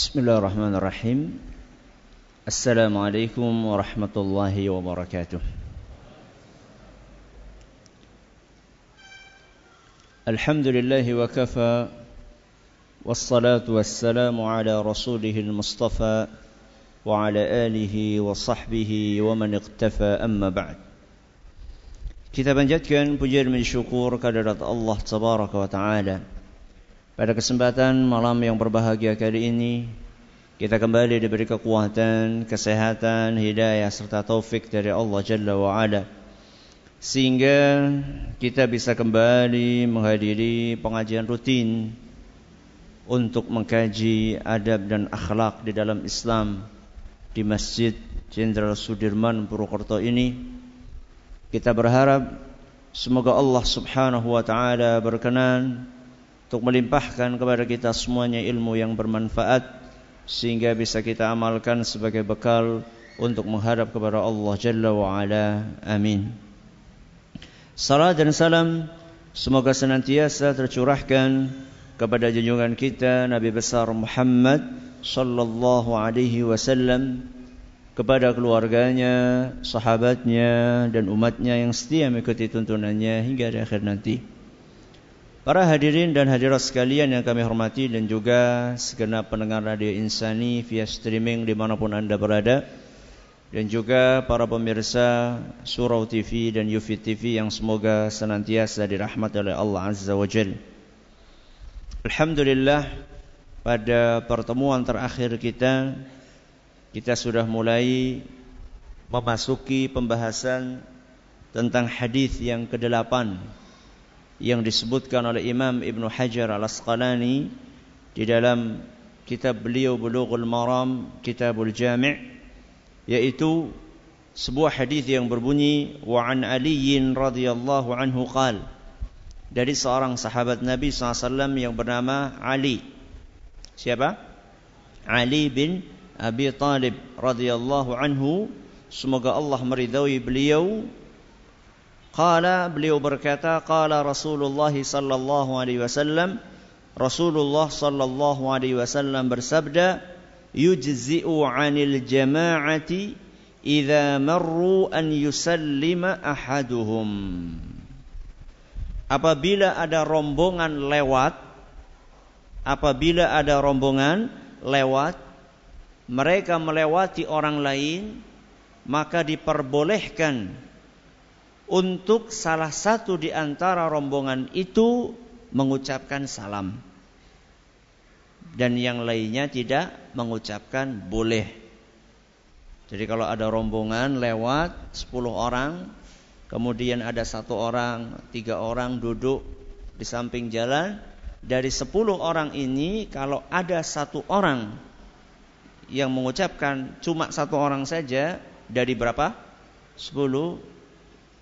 بسم الله الرحمن الرحيم السلام عليكم ورحمة الله وبركاته الحمد لله وكفى والصلاة والسلام على رسوله المصطفى وعلى آله وصحبه ومن اقتفى أما بعد Kita panjatkan pujian dan syukur kehadirat Allah Tabaraka wa. Pada kesempatan malam yang berbahagia kali ini, kita kembali diberi kekuatan, kesehatan, hidayah serta taufik dari Allah Jalla wa Ala. Sehingga kita bisa kembali menghadiri pengajian rutin untuk mengkaji adab dan akhlak di dalam Islam di Masjid Jenderal Sudirman Purwokerto ini kita berharap semoga Allah Subhanahu wa taala berkenan untuk melimpahkan kepada kita semuanya ilmu yang bermanfaat sehingga bisa kita amalkan sebagai bekal untuk menghadap kepada Allah Jalla wa ala. Amin. Salam dan salam semoga senantiasa tercurahkan kepada junjungan kita Nabi besar Muhammad sallallahu alaihi wasallam kepada keluarganya, sahabatnya dan umatnya yang setia mengikuti tuntunannya hingga di akhir nanti. Para hadirin dan hadirat sekalian yang kami hormati dan juga segenap pendengar radio Insani via streaming di mana pun anda berada dan juga para pemirsa Surau TV dan Yufi TV yang semoga senantiasa dirahmati oleh Allah Azza wa Jal. Alhamdulillah pada pertemuan terakhir kita kita sudah mulai memasuki pembahasan tentang hadis yang kedelapan yang disebutkan oleh Imam Ibn Hajar Al-Asqalani di dalam kitab beliau Bulughul Maram Kitabul Jami' yaitu sebuah hadis yang berbunyi wa an Ali radhiyallahu anhu qal dari seorang sahabat Nabi SAW yang bernama Ali. Siapa? Ali bin Abi Talib radhiyallahu anhu. Semoga Allah meridai beliau qala beliau berkata qala Rasulullah sallallahu alaihi wasallam. Rasulullah sallallahu alaihi wasallam bersabda yujzi'u 'anil jama'ati idza marru an yusallima ahaduhum. Apabila ada rombongan lewat apabila ada rombongan lewat mereka melewati orang lain maka diperbolehkan untuk salah satu di antara rombongan itu mengucapkan salam dan yang lainnya tidak mengucapkan boleh. Jadi kalau ada rombongan lewat 10 orang, kemudian ada satu orang, tiga orang duduk di samping jalan, dari 10 orang ini kalau ada satu orang yang mengucapkan cuma satu orang saja dari berapa? Sepuluh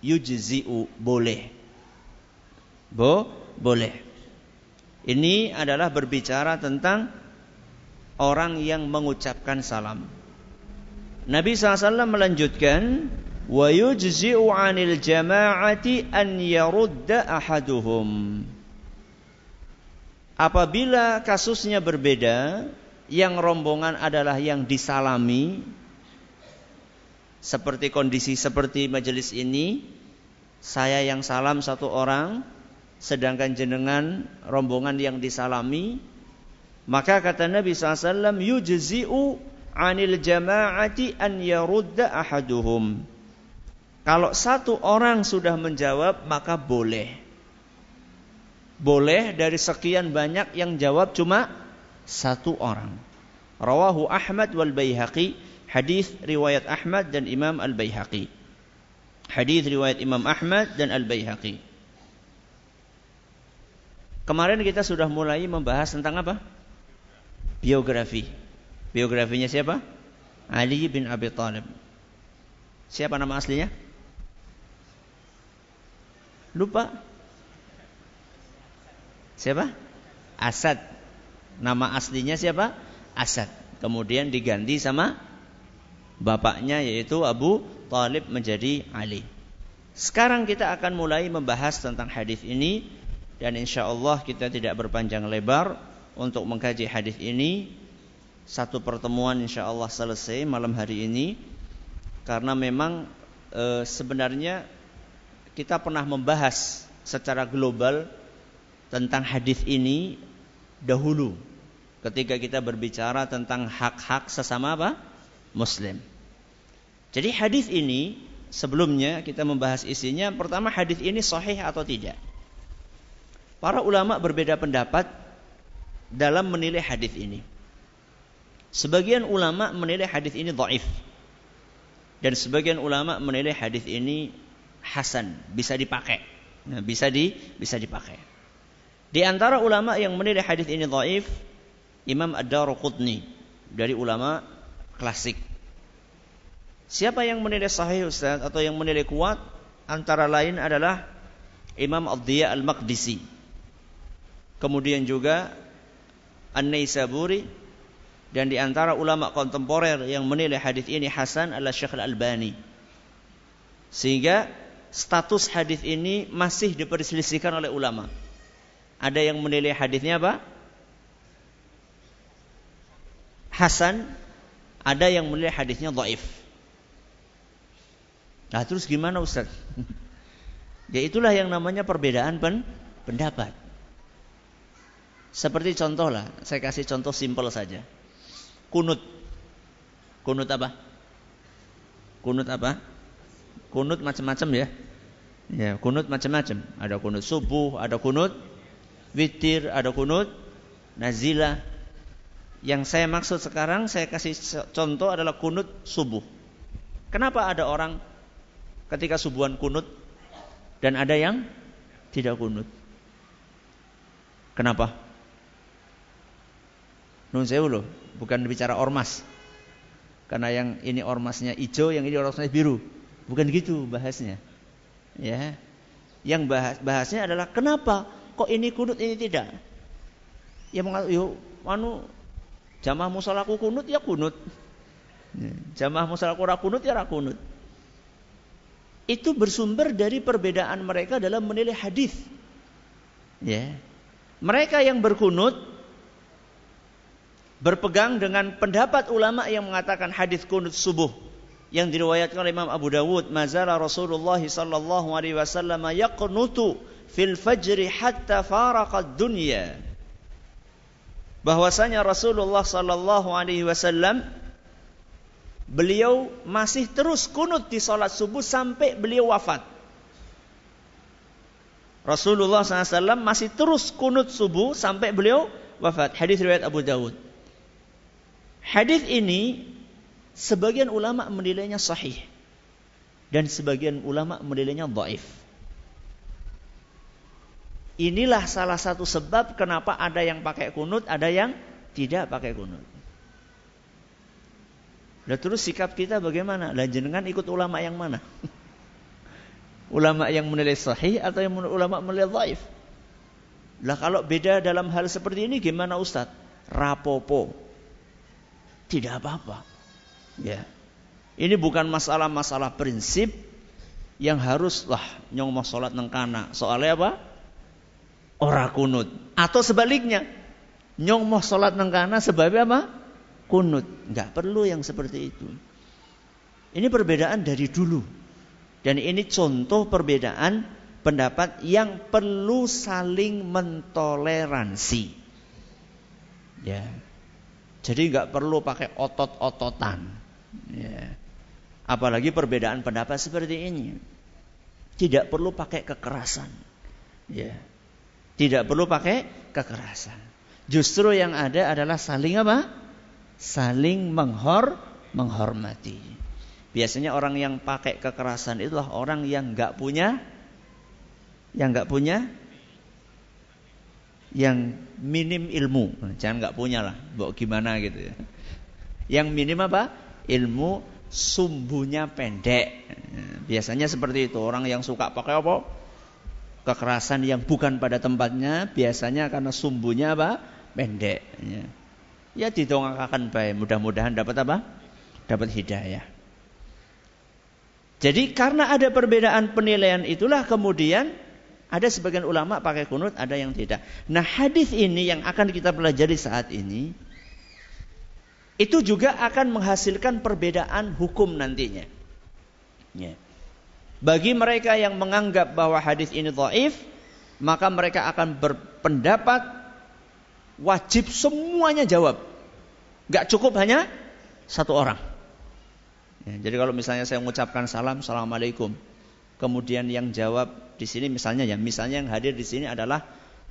yujzi'u boleh. Bo, boleh. Ini adalah berbicara tentang orang yang mengucapkan salam. Nabi SAW melanjutkan wa yujzi'u 'anil jama'ati an yarudda ahaduhum. Apabila kasusnya berbeda, yang rombongan adalah yang disalami seperti kondisi seperti majelis ini saya yang salam satu orang sedangkan jenengan rombongan yang disalami maka kata Nabi SAW yujzi'u anil jama'ati an yarudda ahaduhum. Kalau satu orang sudah menjawab maka boleh. Boleh dari sekian banyak yang jawab cuma satu orang. Rawahu Ahmad wal Baihaqi, hadis riwayat Ahmad dan Imam Al Baihaqi. Hadis riwayat Imam Ahmad dan Al Baihaqi. Kemarin kita sudah mulai membahas tentang apa? Biografi. Biografinya siapa? Ali bin Abi Thalib. Siapa nama aslinya? Lupa. Siapa? Asad Nama aslinya siapa? Asad. Kemudian diganti sama bapaknya yaitu Abu Talib menjadi Ali. Sekarang kita akan mulai membahas tentang hadis ini dan insya Allah kita tidak berpanjang lebar untuk mengkaji hadis ini satu pertemuan insya Allah selesai malam hari ini karena memang e, sebenarnya kita pernah membahas secara global tentang hadis ini dahulu ketika kita berbicara tentang hak-hak sesama apa muslim. Jadi hadis ini sebelumnya kita membahas isinya pertama hadis ini sahih atau tidak. Para ulama berbeda pendapat dalam menilai hadis ini. Sebagian ulama menilai hadis ini dhaif. Dan sebagian ulama menilai hadis ini hasan, bisa dipakai. Nah, bisa di bisa dipakai. Di antara ulama yang menilai hadis ini dhaif, Imam Ad-Daruqutni dari ulama klasik. Siapa yang menilai sahih Ustaz atau yang menilai kuat? Antara lain adalah Imam Ad-Diya Al-Maqdisi. Kemudian juga An-Naisaburi dan di antara ulama kontemporer yang menilai hadis ini hasan adalah Syekh Al-Albani. Sehingga status hadis ini masih diperselisihkan oleh ulama. Ada yang menilai hadisnya apa? Hasan, ada yang menilai hadisnya dhaif. Nah, terus gimana Ustaz? ya itulah yang namanya perbedaan pen pendapat. Seperti contoh lah, saya kasih contoh simpel saja. Kunut. Kunut apa? Kunut apa? Kunut macam-macam ya. Ya, kunut macam-macam. Ada kunut subuh, ada kunut witir, ada kunut nazilah. Yang saya maksud sekarang saya kasih contoh adalah kunut subuh. Kenapa ada orang ketika subuhan kunut dan ada yang tidak kunut? Kenapa? Nun sewu loh, bukan bicara ormas. Karena yang ini ormasnya hijau, yang ini ormasnya biru. Bukan gitu bahasnya. Ya. Yang bahas bahasnya adalah kenapa kok ini kunut ini tidak? Ya mengatakan, yuk, anu jamaah musolaku kunut ya kunut. Jamaah musolaku kunut ya kunut. Itu bersumber dari perbedaan mereka dalam menilai hadis. Ya. Mereka yang berkunut berpegang dengan pendapat ulama yang mengatakan hadis kunut subuh yang diriwayatkan oleh Imam Abu Dawud mazala Rasulullah sallallahu alaihi wasallam yaqnutu fil fajri hatta faraqad dunya bahwasanya Rasulullah sallallahu alaihi wasallam beliau masih terus kunut di salat subuh sampai beliau wafat Rasulullah SAW masih terus kunut subuh sampai beliau wafat. Hadis riwayat Abu Dawud. Hadis ini sebagian ulama menilainya sahih dan sebagian ulama menilainya dhaif. Inilah salah satu sebab kenapa ada yang pakai kunut, ada yang tidak pakai kunut. Dan terus sikap kita bagaimana? Dan jenengan ikut ulama yang mana? ulama yang menilai sahih atau yang ulama menilai dhaif? Lah kalau beda dalam hal seperti ini gimana Ustadz? Rapopo. Tidak apa-apa. Ya. Ini bukan masalah-masalah prinsip yang haruslah nyong mau sholat nengkana. Soalnya apa? Ora kunut. Atau sebaliknya, nyong mau sholat nengkana sebabnya apa? Kunut. Enggak perlu yang seperti itu. Ini perbedaan dari dulu. Dan ini contoh perbedaan pendapat yang perlu saling mentoleransi. Ya. Jadi nggak perlu pakai otot-ototan. Ya. Apalagi perbedaan pendapat seperti ini. Tidak perlu pakai kekerasan. Ya. Tidak perlu pakai kekerasan. Justru yang ada adalah saling apa? Saling menghor menghormati. Biasanya orang yang pakai kekerasan itulah orang yang nggak punya yang nggak punya yang minim ilmu. Jangan nggak punya lah, bawa gimana gitu ya. Yang minim apa? Ilmu sumbunya pendek. Biasanya seperti itu. Orang yang suka pakai apa? Kekerasan yang bukan pada tempatnya. Biasanya karena sumbunya apa? Pendek. Ya, didongakakan baik. Mudah-mudahan dapat apa? Dapat hidayah. Jadi karena ada perbedaan penilaian itulah kemudian ada sebagian ulama pakai kunut, ada yang tidak. Nah hadis ini yang akan kita pelajari saat ini itu juga akan menghasilkan perbedaan hukum nantinya. Ya. Bagi mereka yang menganggap bahwa hadis ini dhaif, maka mereka akan berpendapat wajib semuanya jawab. Gak cukup hanya satu orang. Ya, jadi kalau misalnya saya mengucapkan salam, assalamualaikum, kemudian yang jawab di sini misalnya ya, misalnya yang hadir di sini adalah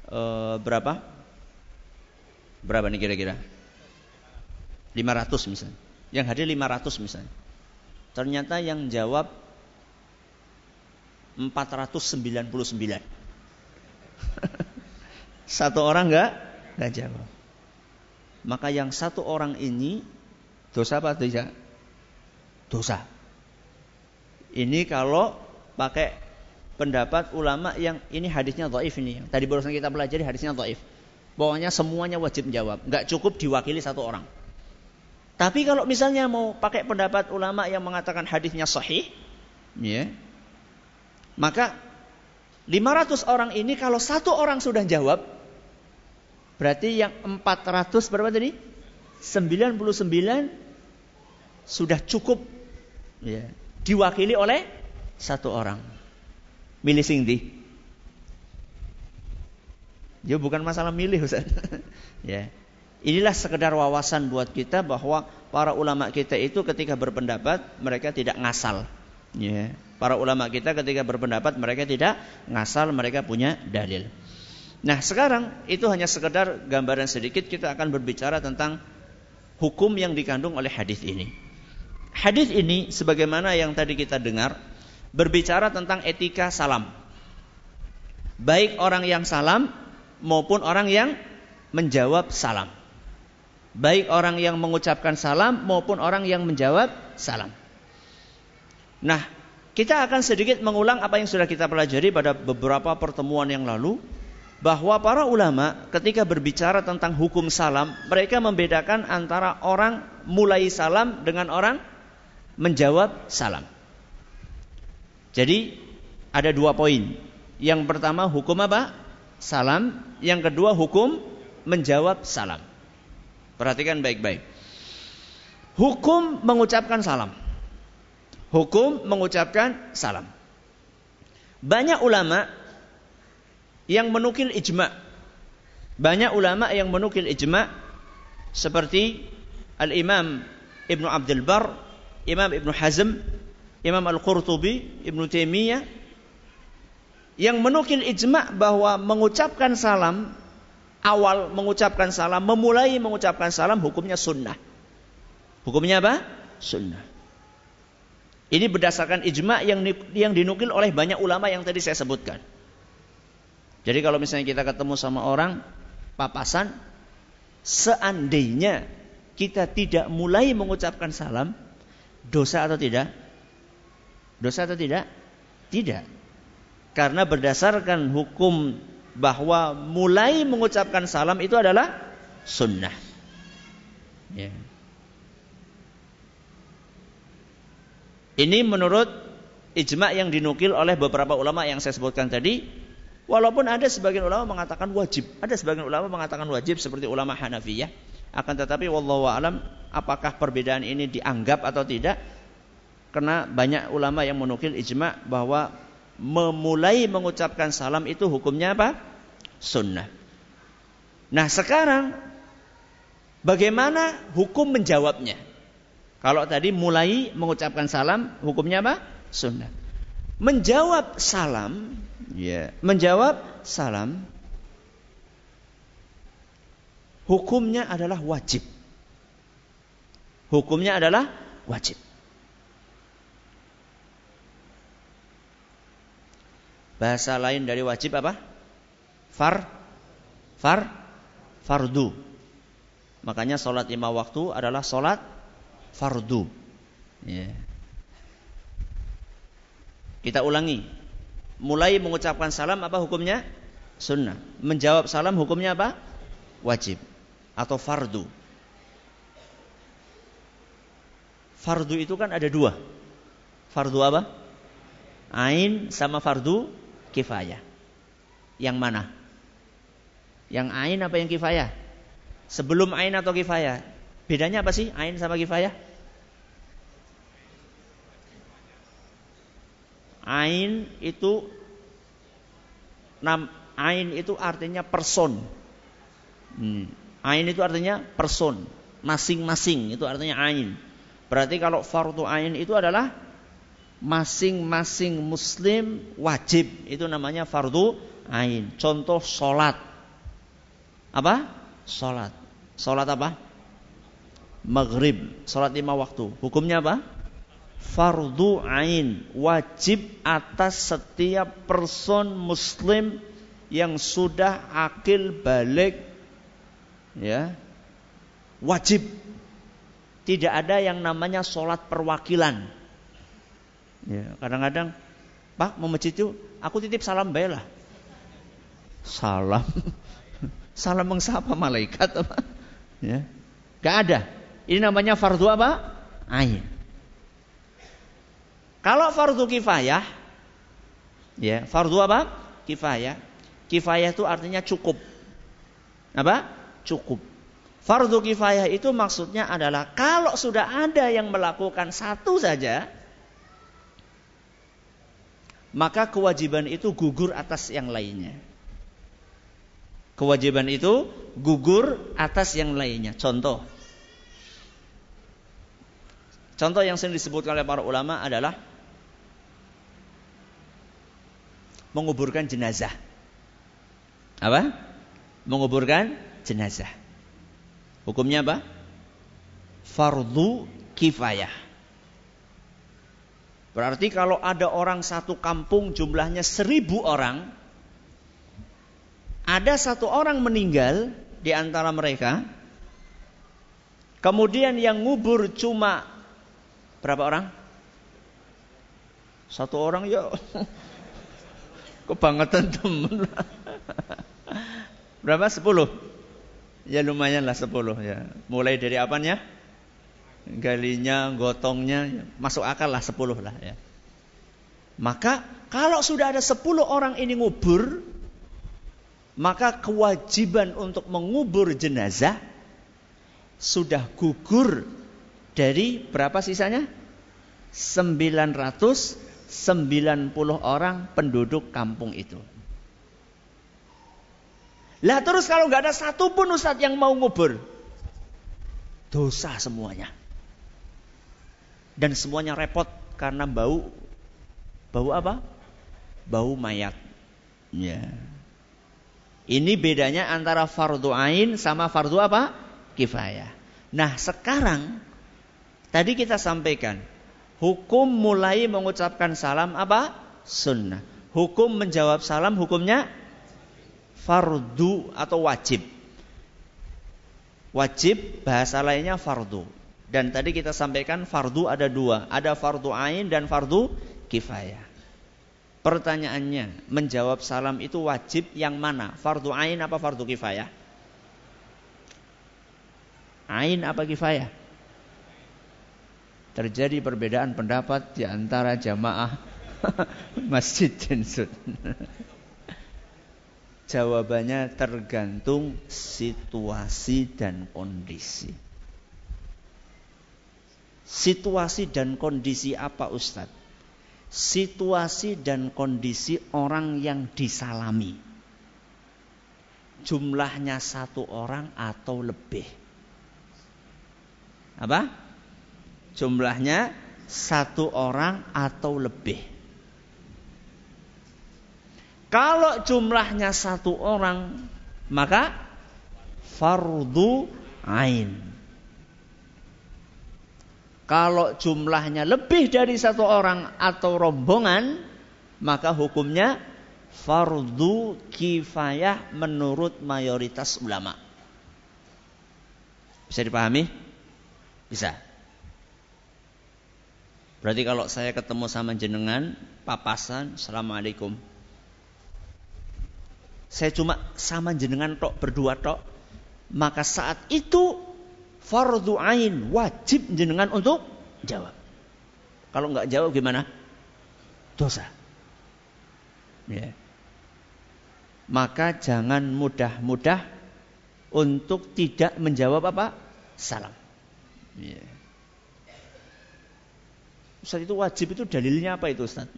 e, berapa? Berapa nih kira-kira? 500 misalnya. Yang hadir 500 misalnya. Ternyata yang jawab 499. satu orang enggak enggak jawab. Maka yang satu orang ini dosa apa tidak? Dosa. Ini kalau pakai pendapat ulama yang ini hadisnya dhaif ini. Tadi barusan kita pelajari hadisnya dhaif. Pokoknya semuanya wajib menjawab, enggak cukup diwakili satu orang. Tapi kalau misalnya mau pakai pendapat ulama yang mengatakan hadisnya sahih, ya, maka 500 orang ini kalau satu orang sudah jawab, berarti yang 400 berapa tadi? 99 sudah cukup ya, diwakili oleh satu orang. Milih sing di. Ya bukan masalah milih Ustaz. ya. Inilah sekedar wawasan buat kita bahwa para ulama kita itu ketika berpendapat mereka tidak ngasal. Ya. Para ulama kita ketika berpendapat mereka tidak ngasal, mereka punya dalil. Nah sekarang itu hanya sekedar gambaran sedikit kita akan berbicara tentang hukum yang dikandung oleh hadis ini. Hadis ini sebagaimana yang tadi kita dengar berbicara tentang etika salam. Baik orang yang salam maupun orang yang menjawab salam. Baik orang yang mengucapkan salam maupun orang yang menjawab salam. Nah, kita akan sedikit mengulang apa yang sudah kita pelajari pada beberapa pertemuan yang lalu bahwa para ulama ketika berbicara tentang hukum salam, mereka membedakan antara orang mulai salam dengan orang menjawab salam. Jadi ada dua poin. Yang pertama hukum apa? Salam. Yang kedua hukum menjawab salam. Perhatikan baik-baik. Hukum mengucapkan salam. Hukum mengucapkan salam. Banyak ulama yang menukil ijma. Banyak ulama yang menukil ijma seperti Al-Imam Ibnu Abdul Bar, Imam Ibnu Hazm, Imam Al-Qurtubi, Ibnu Taimiyah yang menukil ijma bahwa mengucapkan salam awal mengucapkan salam, memulai mengucapkan salam hukumnya sunnah. Hukumnya apa? Sunnah. Ini berdasarkan ijma yang yang dinukil oleh banyak ulama yang tadi saya sebutkan. Jadi kalau misalnya kita ketemu sama orang papasan, seandainya kita tidak mulai mengucapkan salam, dosa atau tidak? Dosa atau tidak? Tidak. Karena berdasarkan hukum bahwa mulai mengucapkan salam itu adalah sunnah. Ya. Ini menurut ijma yang dinukil oleh beberapa ulama yang saya sebutkan tadi. Walaupun ada sebagian ulama mengatakan wajib, ada sebagian ulama mengatakan wajib seperti ulama Hanafiyah. Akan tetapi wallahu alam apakah perbedaan ini dianggap atau tidak? Karena banyak ulama yang menukil ijma bahwa memulai mengucapkan salam itu hukumnya apa? Sunnah. Nah sekarang bagaimana hukum menjawabnya? Kalau tadi mulai mengucapkan salam, hukumnya apa? Sunnah. Menjawab salam, ya, menjawab salam, hukumnya adalah wajib. Hukumnya adalah wajib. Bahasa lain dari wajib apa? Far far fardu. Makanya sholat lima waktu adalah sholat fardu. Yeah. Kita ulangi. Mulai mengucapkan salam apa hukumnya? Sunnah. Menjawab salam hukumnya apa? Wajib atau fardu. Fardu itu kan ada dua. Fardu apa? Ain sama fardu kifayah. Yang mana? Yang ain apa yang kifayah? Sebelum ain atau kifayah? Bedanya apa sih ain sama kifayah? Ain itu nam ain itu artinya person. Hmm. Ain itu artinya person, masing-masing itu artinya ain. Berarti kalau fardu ain itu adalah masing-masing muslim wajib itu namanya fardu ain. Contoh solat. Apa? Solat. Solat apa? Maghrib. Solat lima waktu. Hukumnya apa? Fardu ain wajib atas setiap person muslim yang sudah akil balik ya. Wajib. Tidak ada yang namanya sholat perwakilan. Ya kadang-kadang pak mau masjid itu aku titip salam bela salam. Salam mengsapa malaikat apa? Ya. Gak ada. Ini namanya fardu apa? Ain kalau fardu kifayah, ya fardu apa? Kifayah. Kifayah itu artinya cukup. Apa? Cukup. Fardu kifayah itu maksudnya adalah kalau sudah ada yang melakukan satu saja, maka kewajiban itu gugur atas yang lainnya. Kewajiban itu gugur atas yang lainnya. Contoh. Contoh yang sering disebutkan oleh para ulama adalah menguburkan jenazah. Apa? Menguburkan jenazah. Hukumnya apa? Fardu kifayah. Berarti kalau ada orang satu kampung jumlahnya seribu orang, ada satu orang meninggal di antara mereka, kemudian yang ngubur cuma berapa orang? Satu orang ya Kebangetan temen. Berapa? Sepuluh? Ya lumayan lah sepuluh ya. Mulai dari apanya? Galinya, gotongnya, ya. masuk akal lah sepuluh lah ya. Maka kalau sudah ada sepuluh orang ini ngubur, maka kewajiban untuk mengubur jenazah sudah gugur dari berapa sisanya? 900 90 orang penduduk kampung itu. Lah terus kalau nggak ada satu pun ustadz yang mau ngubur, dosa semuanya. Dan semuanya repot karena bau, bau apa? Bau mayat. Ya. Ini bedanya antara fardu ain sama fardu apa? Kifayah. Nah sekarang tadi kita sampaikan Hukum mulai mengucapkan salam apa? Sunnah. Hukum menjawab salam hukumnya fardu atau wajib. Wajib bahasa lainnya fardu. Dan tadi kita sampaikan fardu ada dua. Ada fardu ain dan fardu kifayah. Pertanyaannya, menjawab salam itu wajib yang mana? Fardu ain apa fardu kifayah? Ain apa kifayah? Terjadi perbedaan pendapat di antara jamaah Masjid Jinsud. Jawabannya tergantung situasi dan kondisi. Situasi dan kondisi apa Ustadz? Situasi dan kondisi orang yang disalami. Jumlahnya satu orang atau lebih. Apa? Jumlahnya satu orang atau lebih. Kalau jumlahnya satu orang, maka fardu ain. Kalau jumlahnya lebih dari satu orang atau rombongan, maka hukumnya fardu kifayah menurut mayoritas ulama. Bisa dipahami? Bisa. Berarti kalau saya ketemu sama jenengan, papasan, assalamualaikum. Saya cuma sama jenengan tok berdua tok, maka saat itu fardu ain wajib jenengan untuk jawab. Kalau nggak jawab gimana? Dosa. Ya. Maka jangan mudah-mudah untuk tidak menjawab apa? Salam. Ustaz itu wajib itu dalilnya apa itu Ustaz?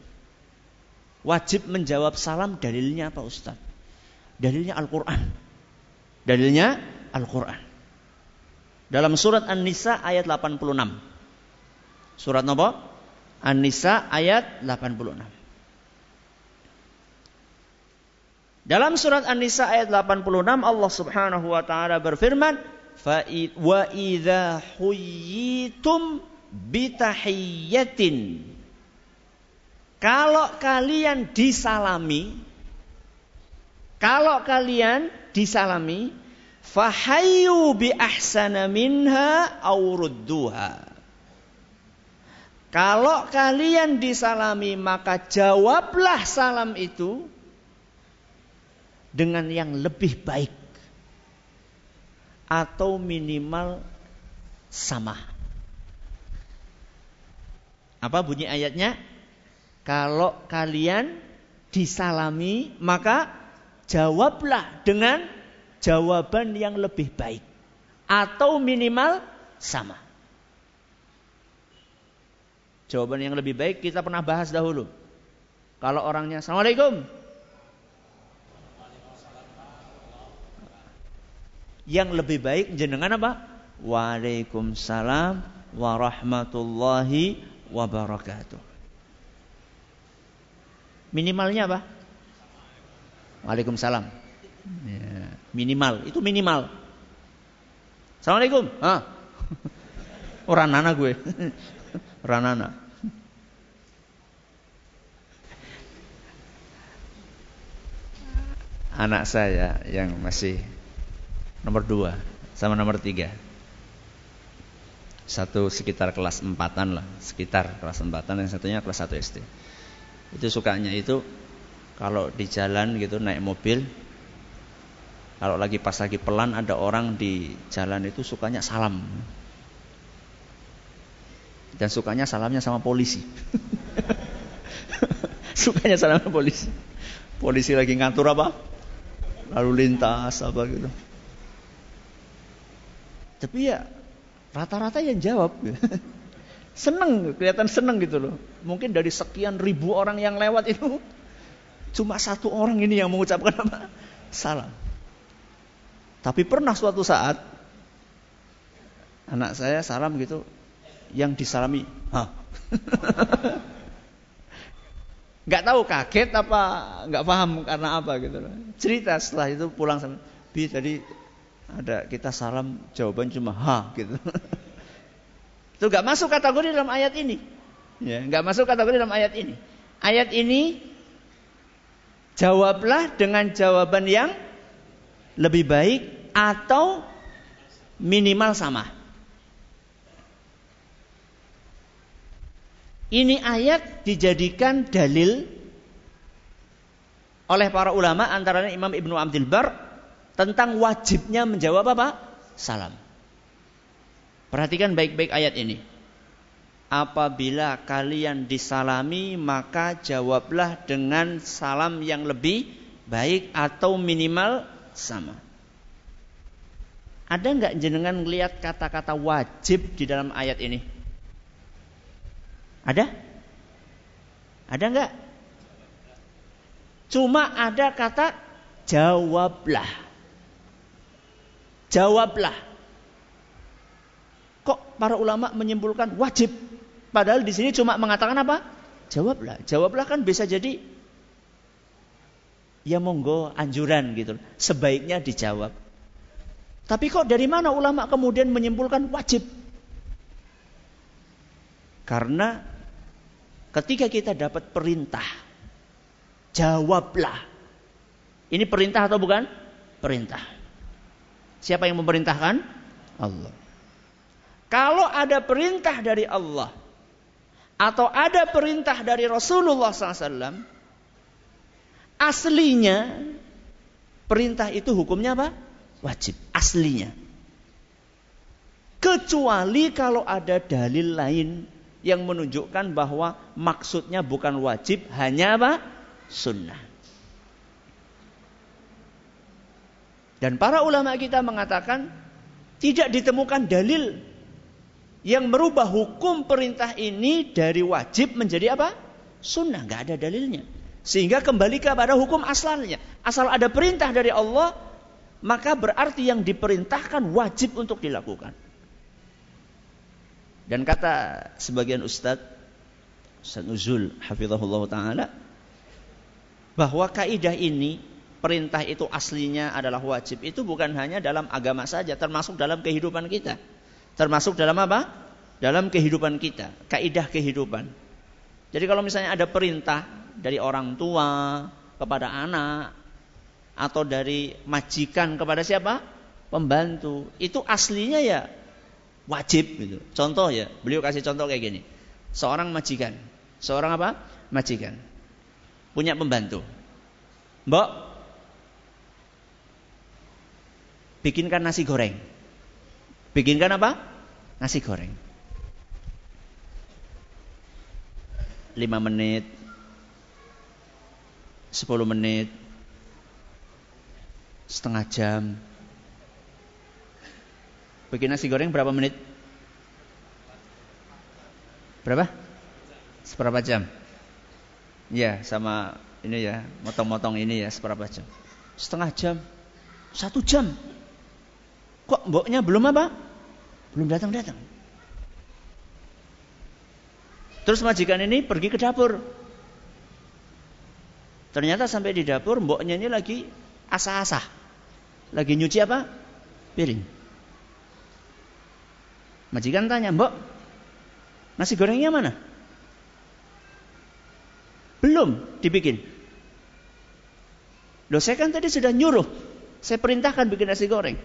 Wajib menjawab salam dalilnya apa Ustaz? Dalilnya Al-Quran. Dalilnya Al-Quran. Dalam surat An-Nisa ayat 86. Surat apa? An-Nisa ayat 86. Dalam surat An-Nisa ayat 86 Allah Subhanahu wa taala berfirman, "Fa wa idza huyyitum bitahiyyatin kalau kalian disalami kalau kalian disalami fahayyu bi ahsana minha aw rudduha kalau kalian disalami maka jawablah salam itu dengan yang lebih baik atau minimal sama. Apa bunyi ayatnya? Kalau kalian disalami, maka jawablah dengan jawaban yang lebih baik atau minimal sama. Jawaban yang lebih baik kita pernah bahas dahulu. Kalau orangnya Assalamualaikum. Yang lebih baik jenengan apa? Waalaikumsalam warahmatullahi wabarakatuh. Minimalnya apa? Waalaikumsalam. Ya, minimal, itu minimal. Assalamualaikum. Ah. Orang nana gue. Ranana. Anak saya yang masih nomor dua sama nomor tiga satu sekitar kelas empatan lah, sekitar kelas empatan, yang satunya kelas satu SD. Itu sukanya itu kalau di jalan gitu naik mobil, kalau lagi pas lagi pelan ada orang di jalan itu sukanya salam. Dan sukanya salamnya sama polisi. sukanya salamnya polisi. Polisi lagi ngatur apa? Lalu lintas apa gitu. Tapi ya Rata-rata yang jawab. seneng, kelihatan seneng gitu loh. Mungkin dari sekian ribu orang yang lewat itu cuma satu orang ini yang mengucapkan apa? Salam. Tapi pernah suatu saat anak saya salam gitu, yang disalami, hah? Gak tahu kaget apa nggak paham karena apa gitu loh. Cerita setelah itu pulang sama, bi tadi ada kita salam jawaban cuma ha gitu. Itu nggak masuk kategori dalam ayat ini. Ya, nggak masuk kategori dalam ayat ini. Ayat ini jawablah dengan jawaban yang lebih baik atau minimal sama. Ini ayat dijadikan dalil oleh para ulama antara Imam Ibnu Abdul Bar tentang wajibnya menjawab apa? Salam. Perhatikan baik-baik ayat ini. Apabila kalian disalami, maka jawablah dengan salam yang lebih baik atau minimal sama. Ada nggak jenengan melihat kata-kata wajib di dalam ayat ini? Ada? Ada nggak? Cuma ada kata jawablah. Jawablah. Kok para ulama menyimpulkan wajib? Padahal di sini cuma mengatakan apa? Jawablah. Jawablah kan bisa jadi ya monggo anjuran gitu. Sebaiknya dijawab. Tapi kok dari mana ulama kemudian menyimpulkan wajib? Karena ketika kita dapat perintah, jawablah. Ini perintah atau bukan? Perintah. Siapa yang memerintahkan? Allah. Kalau ada perintah dari Allah atau ada perintah dari Rasulullah SAW, aslinya perintah itu hukumnya apa? Wajib. Aslinya. Kecuali kalau ada dalil lain yang menunjukkan bahwa maksudnya bukan wajib, hanya apa? Sunnah. Dan para ulama kita mengatakan tidak ditemukan dalil yang merubah hukum perintah ini dari wajib menjadi apa? Sunnah, nggak ada dalilnya. Sehingga kembali kepada hukum asalnya. Asal ada perintah dari Allah, maka berarti yang diperintahkan wajib untuk dilakukan. Dan kata sebagian ustadz, Ustadz Nuzul, hafizahullah ta'ala, bahwa kaidah ini, perintah itu aslinya adalah wajib, itu bukan hanya dalam agama saja, termasuk dalam kehidupan kita. Termasuk dalam apa? Dalam kehidupan kita, kaidah kehidupan. Jadi kalau misalnya ada perintah dari orang tua kepada anak, atau dari majikan kepada siapa? Pembantu. Itu aslinya ya wajib gitu. Contoh ya, beliau kasih contoh kayak gini. Seorang majikan, seorang apa? Majikan. Punya pembantu. Mbok, bikinkan nasi goreng. Bikinkan apa? Nasi goreng. 5 menit, 10 menit, setengah jam. Bikin nasi goreng berapa menit? Berapa? Seberapa jam? Ya, sama ini ya, motong-motong ini ya, seberapa jam? Setengah jam. Satu jam. Kok mboknya belum apa? Belum datang-datang. Terus majikan ini pergi ke dapur. Ternyata sampai di dapur mboknya ini lagi asah-asah. Lagi nyuci apa? Piring. Majikan tanya, Mbok, nasi gorengnya mana? Belum dibikin. Loh saya kan tadi sudah nyuruh. Saya perintahkan bikin nasi goreng.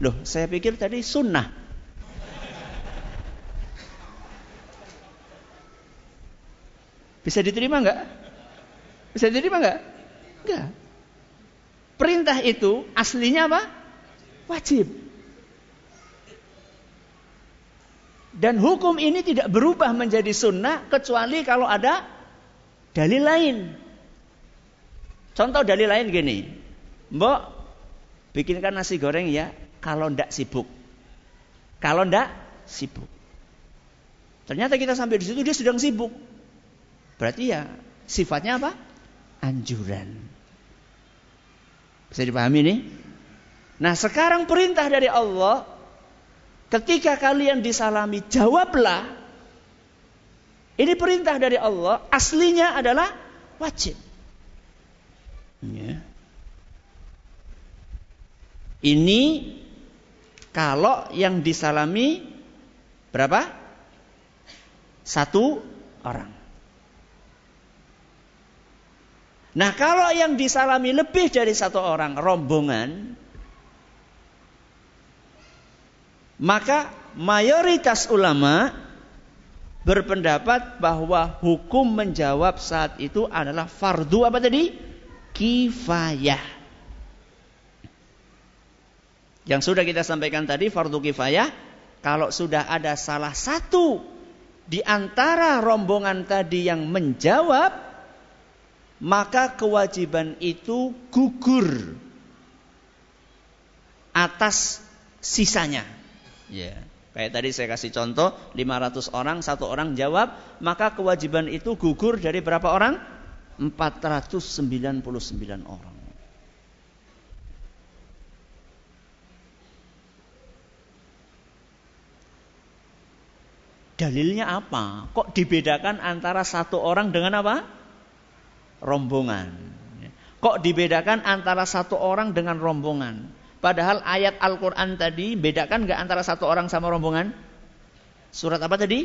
Loh saya pikir tadi sunnah. Bisa diterima nggak? Bisa diterima nggak? Enggak. Perintah itu aslinya apa? Wajib. Dan hukum ini tidak berubah menjadi sunnah kecuali kalau ada dalil lain. Contoh dalil lain gini. Mbok, bikinkan nasi goreng ya kalau ndak sibuk. Kalau ndak sibuk. Ternyata kita sampai di situ dia sedang sibuk. Berarti ya sifatnya apa? Anjuran. Bisa dipahami ini? Nah sekarang perintah dari Allah Ketika kalian disalami jawablah Ini perintah dari Allah Aslinya adalah wajib ya. Ini Kalau yang disalami Berapa? Satu orang Nah kalau yang disalami lebih dari satu orang rombongan, maka mayoritas ulama berpendapat bahwa hukum menjawab saat itu adalah fardu apa tadi? Kifayah. Yang sudah kita sampaikan tadi fardu kifayah, kalau sudah ada salah satu di antara rombongan tadi yang menjawab, maka kewajiban itu gugur atas sisanya. Ya. Kayak tadi saya kasih contoh 500 orang, satu orang jawab, maka kewajiban itu gugur dari berapa orang? 499 orang. Dalilnya apa? Kok dibedakan antara satu orang dengan apa? rombongan. Kok dibedakan antara satu orang dengan rombongan? Padahal ayat Al-Quran tadi bedakan nggak antara satu orang sama rombongan? Surat apa tadi?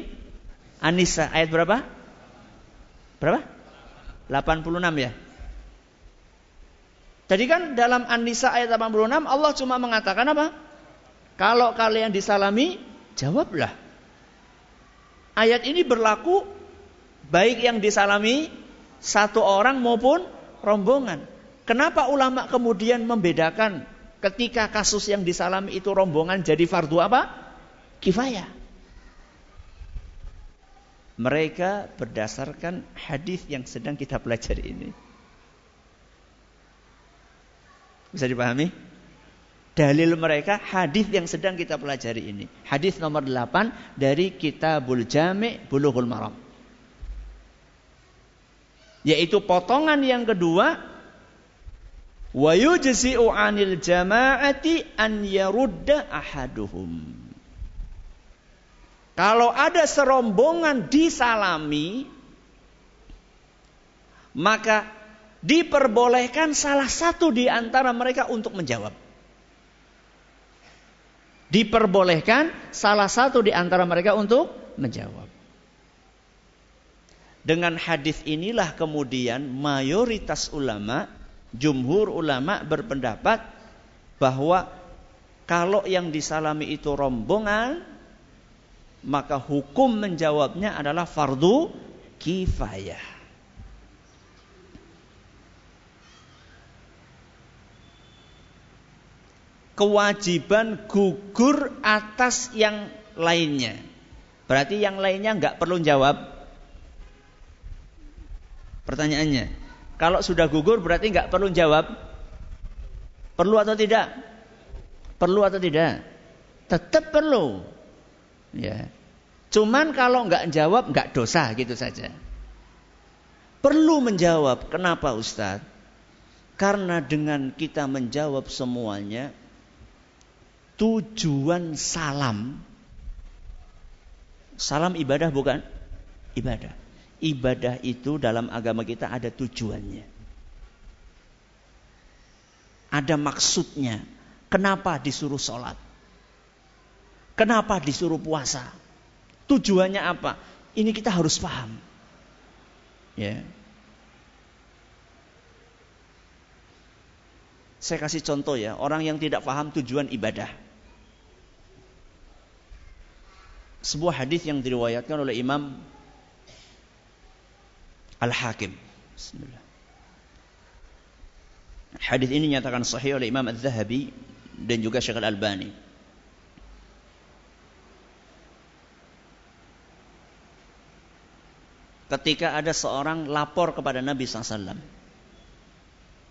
Anisa ayat berapa? Berapa? 86 ya. Tadi kan dalam An-Nisa ayat 86 Allah cuma mengatakan apa? Kalau kalian disalami, jawablah. Ayat ini berlaku baik yang disalami satu orang maupun rombongan. Kenapa ulama kemudian membedakan ketika kasus yang disalami itu rombongan jadi fardu apa? Kifayah. Mereka berdasarkan hadis yang sedang kita pelajari ini. Bisa dipahami? Dalil mereka hadis yang sedang kita pelajari ini. Hadis nomor 8 dari Kitabul Jami' Bulughul Maram. Yaitu potongan yang kedua wa yujzi'u 'anil jama'ati an yarudda ahaduhum. Kalau ada serombongan disalami maka diperbolehkan salah satu di antara mereka untuk menjawab diperbolehkan salah satu di antara mereka untuk menjawab. Dengan hadis inilah kemudian mayoritas ulama, jumhur ulama berpendapat bahwa kalau yang disalami itu rombongan, maka hukum menjawabnya adalah fardu kifayah. Kewajiban gugur atas yang lainnya. Berarti yang lainnya nggak perlu jawab. Pertanyaannya, kalau sudah gugur berarti nggak perlu jawab. Perlu atau tidak? Perlu atau tidak? Tetap perlu. Ya. Cuman kalau nggak jawab nggak dosa gitu saja. Perlu menjawab. Kenapa Ustadz? Karena dengan kita menjawab semuanya, tujuan salam. Salam ibadah bukan? Ibadah. Ibadah itu dalam agama kita ada tujuannya. Ada maksudnya. Kenapa disuruh sholat? Kenapa disuruh puasa? Tujuannya apa? Ini kita harus paham. Ya. Saya kasih contoh ya. Orang yang tidak paham tujuan ibadah sebuah hadis yang diriwayatkan oleh Imam Al-Hakim. Hadis ini nyatakan sahih oleh Imam Al-Zahabi dan juga Syekh Al-Albani. Ketika ada seorang lapor kepada Nabi SAW.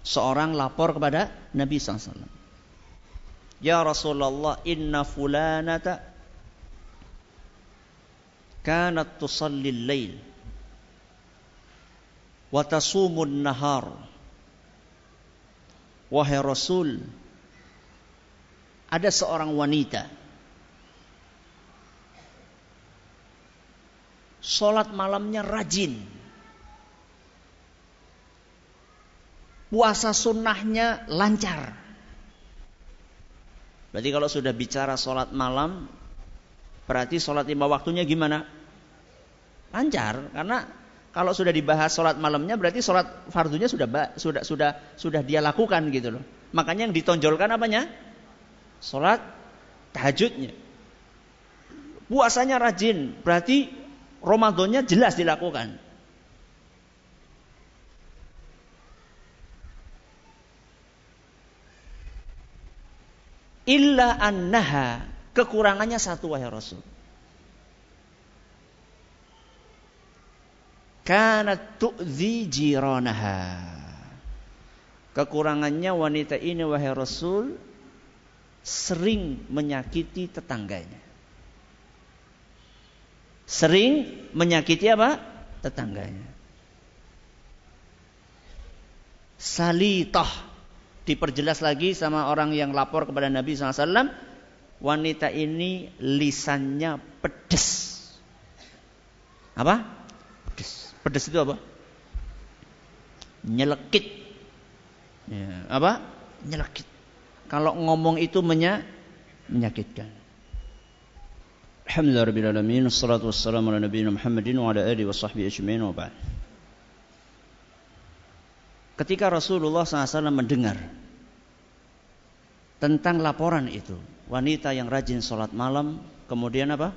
Seorang lapor kepada Nabi SAW. Ya Rasulullah, inna fulanata kanat tusallil lail wa tasumun nahar wahai rasul ada seorang wanita Sholat malamnya rajin. Puasa sunnahnya lancar. Berarti kalau sudah bicara sholat malam, Berarti sholat lima waktunya gimana? Lancar, karena kalau sudah dibahas sholat malamnya berarti sholat fardunya sudah sudah sudah sudah dia lakukan gitu loh. Makanya yang ditonjolkan apanya? Sholat tahajudnya. Puasanya rajin, berarti Ramadannya jelas dilakukan. Illa annaha Kekurangannya satu wahai Rasul. Karena tu'zi jiranaha. Kekurangannya wanita ini wahai Rasul sering menyakiti tetangganya. Sering menyakiti apa? Tetangganya. Salitah diperjelas lagi sama orang yang lapor kepada Nabi SAW wanita ini lisannya pedes. Apa? Pedes. Pedes itu apa? Nyelekit. Ya, apa? Nyelekit. Kalau ngomong itu menya, menyakitkan. Alhamdulillah rabbil alamin wassalatu wassalamu ala nabiyina Muhammadin wa ala alihi wa sahbihi ajma'in wa ba'd. Ketika Rasulullah SAW mendengar tentang laporan itu, wanita yang rajin sholat malam, kemudian apa?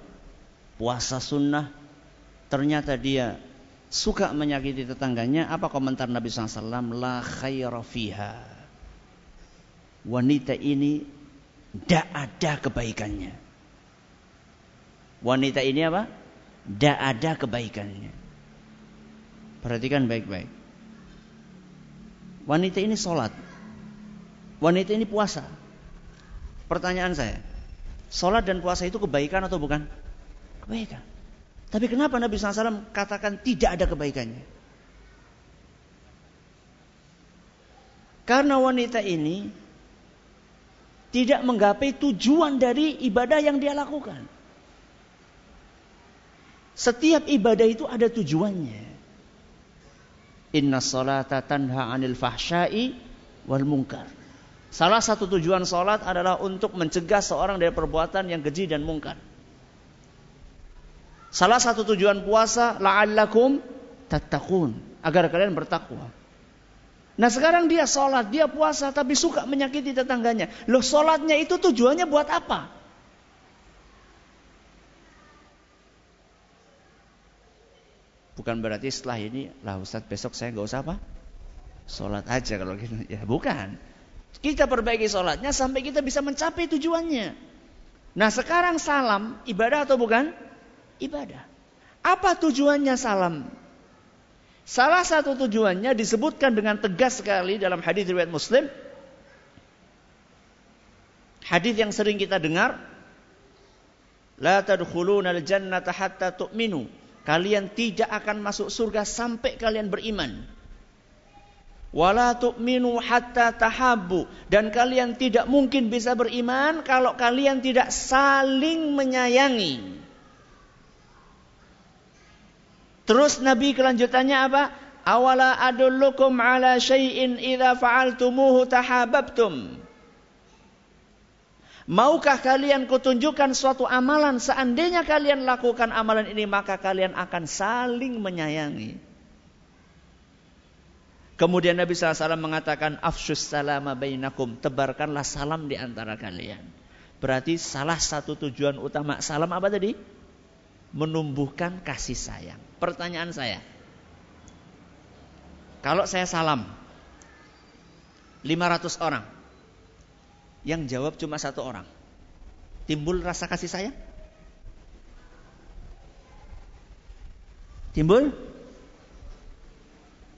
Puasa sunnah, ternyata dia suka menyakiti tetangganya. Apa komentar Nabi SAW? La khaira fiha. Wanita ini tidak ada kebaikannya. Wanita ini apa? Tidak ada kebaikannya. Perhatikan baik-baik. Wanita ini sholat. Wanita ini puasa. Pertanyaan saya, sholat dan puasa itu kebaikan atau bukan? Kebaikan. Tapi kenapa Nabi SAW katakan tidak ada kebaikannya? Karena wanita ini tidak menggapai tujuan dari ibadah yang dia lakukan. Setiap ibadah itu ada tujuannya. Inna salata tanha anil fahsyai wal munkar. Salah satu tujuan salat adalah untuk mencegah seorang dari perbuatan yang keji dan mungkar. Salah satu tujuan puasa la'allakum tattaqun, agar kalian bertakwa. Nah sekarang dia sholat, dia puasa tapi suka menyakiti tetangganya. Loh sholatnya itu tujuannya buat apa? Bukan berarti setelah ini, lah Ustaz besok saya nggak usah apa? Sholat aja kalau gitu. Ya bukan. Kita perbaiki sholatnya sampai kita bisa mencapai tujuannya. Nah sekarang salam, ibadah atau bukan? Ibadah. Apa tujuannya salam? Salah satu tujuannya disebutkan dengan tegas sekali dalam hadis riwayat Muslim. Hadis yang sering kita dengar, La tadkhuluna al-jannata hatta tu'minu Kalian tidak akan masuk surga sampai kalian beriman. Wala tu'minu hatta tahabbu dan kalian tidak mungkin bisa beriman kalau kalian tidak saling menyayangi. Terus Nabi kelanjutannya apa? Awala adullukum ala syai'in idza fa'altumuhu tahabbtum. Maukah kalian kutunjukkan suatu amalan seandainya kalian lakukan amalan ini maka kalian akan saling menyayangi. Kemudian Nabi SAW mengatakan afsus salama bainakum tebarkanlah salam di antara kalian. Berarti salah satu tujuan utama salam apa tadi? Menumbuhkan kasih sayang. Pertanyaan saya. Kalau saya salam 500 orang yang jawab cuma satu orang. Timbul rasa kasih sayang? Timbul?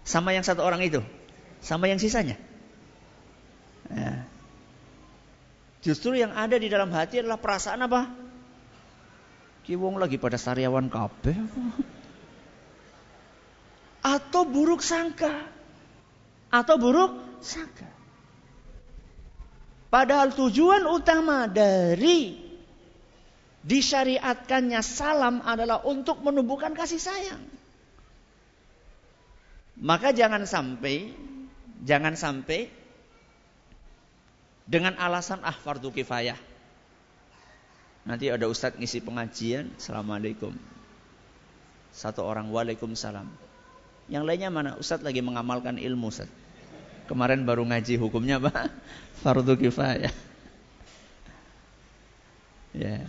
Sama yang satu orang itu? Sama yang sisanya? Ya. Justru yang ada di dalam hati adalah perasaan apa? Kiwong lagi pada sariawan kabeh. Atau buruk sangka. Atau buruk sangka. Padahal tujuan utama dari disyariatkannya salam adalah untuk menumbuhkan kasih sayang. Maka jangan sampai jangan sampai dengan alasan ah fardu kifayah. Nanti ada ustadz ngisi pengajian, Assalamualaikum. Satu orang Waalaikumsalam. Yang lainnya mana? Ustadz lagi mengamalkan ilmu Ustadz. Kemarin baru ngaji hukumnya apa? Fardu kifayah. Ya.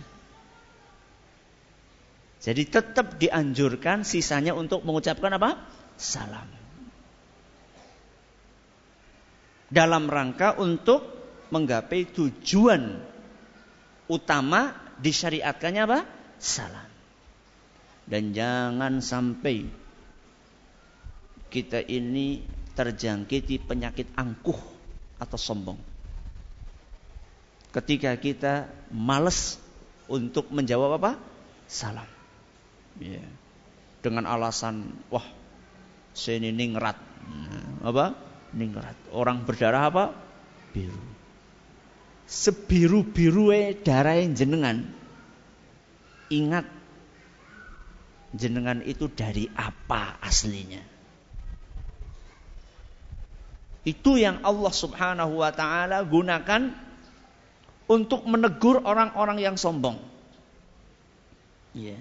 Jadi tetap dianjurkan sisanya untuk mengucapkan apa? Salam. Dalam rangka untuk menggapai tujuan utama disyariatkannya apa? Salam. Dan jangan sampai kita ini terjangkiti penyakit angkuh atau sombong. Ketika kita males untuk menjawab apa? Salam. Ya. Dengan alasan, wah, saya ini ningrat. Apa? Ningrat. Orang berdarah apa? Biru. Sebiru-biru darah yang jenengan. Ingat, jenengan itu dari apa aslinya? Itu yang Allah Subhanahu wa taala gunakan untuk menegur orang-orang yang sombong. Ya.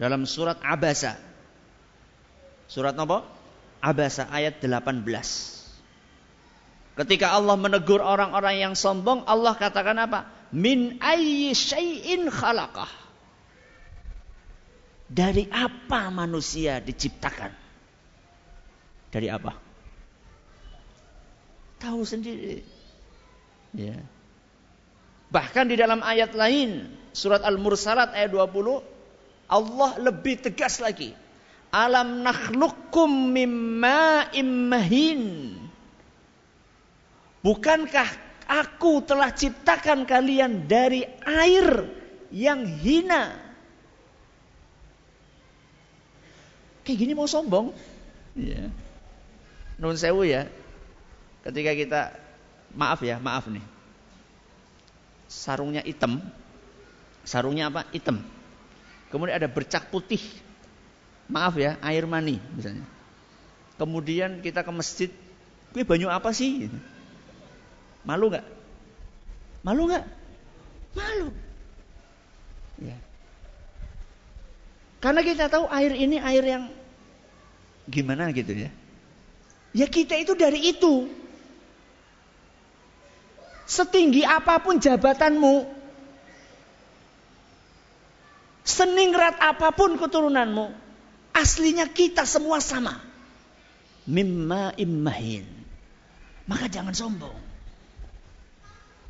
Dalam surat Abasa. Surat apa? Abasa ayat 18. Ketika Allah menegur orang-orang yang sombong, Allah katakan apa? Min ayyi syai'in khalaqah. Dari apa manusia diciptakan? Dari apa? Tahu sendiri. Ya. Bahkan di dalam ayat lain, surat Al-Mursalat ayat 20, Allah lebih tegas lagi. Alam nakhluqukum mimma immahin. Bukankah Aku telah ciptakan kalian dari air yang hina. Kayak gini mau sombong? Ya. Nun sewu ya. Ketika kita maaf ya, maaf nih. Sarungnya hitam. Sarungnya apa? Hitam. Kemudian ada bercak putih. Maaf ya, air mani misalnya. Kemudian kita ke masjid, gue banyu apa sih? Malu nggak? Malu nggak? Malu. Ya. Karena kita tahu air ini air yang gimana gitu ya. Ya kita itu dari itu. Setinggi apa pun jabatanmu, seningrat apa pun keturunanmu, aslinya kita semua sama. Mimma immahin. Maka jangan sombong.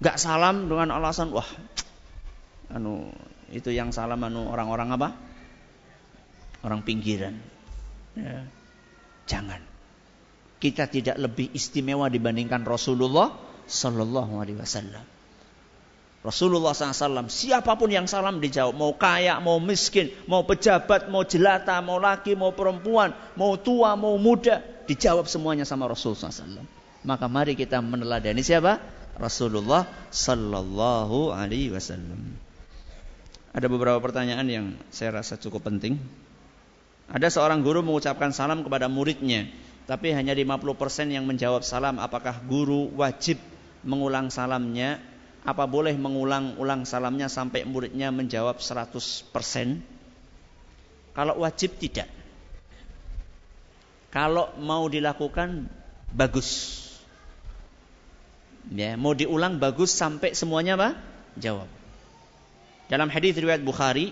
Gak salam dengan alasan wah anu itu yang salam anu orang-orang apa? Orang pinggiran. Ya. Jangan. Kita tidak lebih istimewa dibandingkan Rasulullah Sallallahu Alaihi Wasallam. Rasulullah SAW siapa pun yang salam dijawab mau kaya mau miskin mau pejabat mau jelata mau laki mau perempuan mau tua mau muda dijawab semuanya sama Rasulullah SAW maka mari kita meneladani siapa Rasulullah sallallahu alaihi wasallam. Ada beberapa pertanyaan yang saya rasa cukup penting. Ada seorang guru mengucapkan salam kepada muridnya, tapi hanya 50% yang menjawab salam. Apakah guru wajib mengulang salamnya? Apa boleh mengulang-ulang salamnya sampai muridnya menjawab 100%? Kalau wajib tidak. Kalau mau dilakukan bagus. Ya, mau diulang bagus sampai semuanya apa? Jawab. Dalam hadis riwayat Bukhari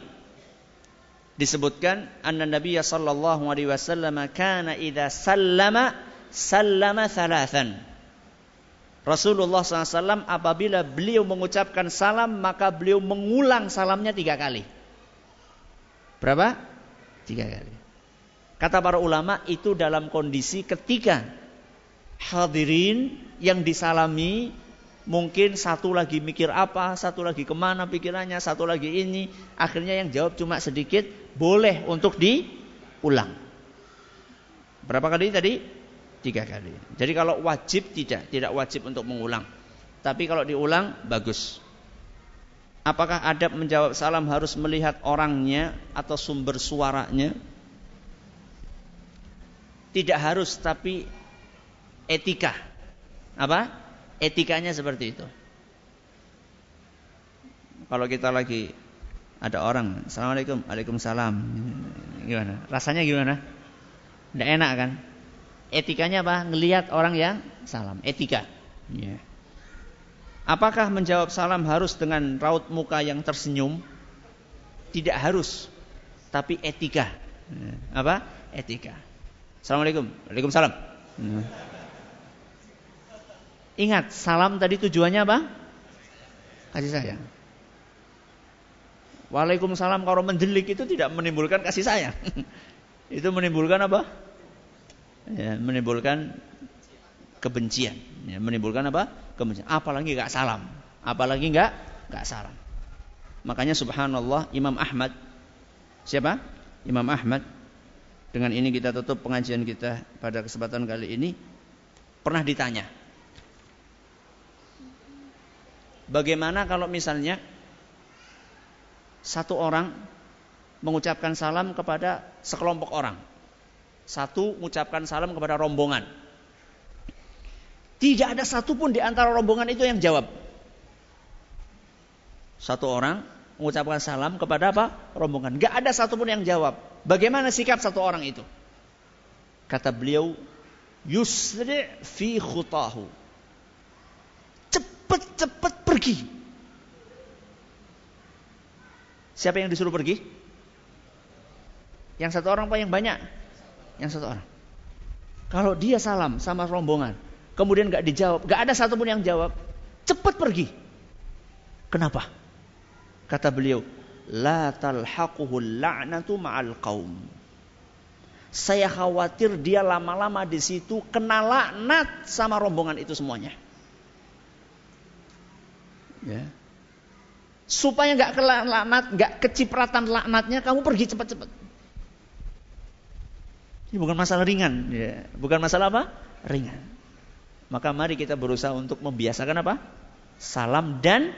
disebutkan anna Nabi sallallahu alaihi wasallam kana idza sallama sallama thalathan. Rasulullah SAW apabila beliau mengucapkan salam maka beliau mengulang salamnya tiga kali. Berapa? Tiga kali. Kata para ulama itu dalam kondisi ketika hadirin yang disalami mungkin satu lagi mikir apa, satu lagi ke mana pikirannya, satu lagi ini, akhirnya yang jawab cuma sedikit, boleh untuk diulang. Berapa kali tadi? Tiga kali. Jadi kalau wajib tidak, tidak wajib untuk mengulang. Tapi kalau diulang bagus. Apakah adab menjawab salam harus melihat orangnya atau sumber suaranya? Tidak harus, tapi etika. Apa? Etikanya seperti itu. Kalau kita lagi ada orang, Assalamualaikum, Waalaikumsalam. Gimana? Rasanya gimana? Tidak enak kan? Etikanya apa? Ngelihat orang yang salam. Etika. Yeah. Apakah menjawab salam harus dengan raut muka yang tersenyum? Tidak harus. Tapi etika. Apa? Etika. Assalamualaikum. Waalaikumsalam. Yeah. Ingat, salam tadi tujuannya apa? Kasih sayang. Waalaikumsalam kalau mendelik itu tidak menimbulkan kasih sayang. itu menimbulkan apa? Ya, menimbulkan kebencian. Ya, menimbulkan apa? Kebencian. Apalagi nggak salam. Apalagi nggak nggak salam. Makanya subhanallah Imam Ahmad siapa? Imam Ahmad. Dengan ini kita tutup pengajian kita pada kesempatan kali ini. Pernah ditanya, Bagaimana kalau misalnya satu orang mengucapkan salam kepada sekelompok orang. Satu mengucapkan salam kepada rombongan. Tidak ada satupun di antara rombongan itu yang jawab. Satu orang mengucapkan salam kepada apa? Rombongan. Gak ada satupun yang jawab. Bagaimana sikap satu orang itu? Kata beliau, yusri fi khutahu Cepat-cepat pergi. Siapa yang disuruh pergi? Yang satu orang apa yang banyak? Yang satu orang. Kalau dia salam sama rombongan, kemudian gak dijawab, gak ada satupun yang jawab, cepat pergi. Kenapa? Kata beliau, la talhaquhu la'natu ma'al qaum. Saya khawatir dia lama-lama di situ kena laknat sama rombongan itu semuanya. Ya. Supaya nggak laknat, nggak kecipratan laknatnya, kamu pergi cepat-cepat. Ini bukan masalah ringan, ya. bukan masalah apa? Ringan. Maka mari kita berusaha untuk membiasakan apa? Salam dan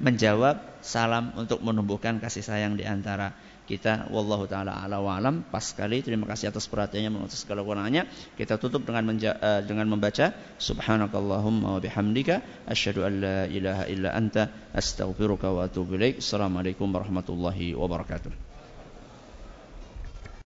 menjawab salam untuk menumbuhkan kasih sayang di antara kita wallahu taala ala alam pas sekali terima kasih atas perhatiannya menurut segala kekurangannya kita tutup dengan uh, dengan membaca subhanakallahumma wa bihamdika asyhadu an la ilaha illa anta astaghfiruka wa atubu ilaik assalamualaikum warahmatullahi wabarakatuh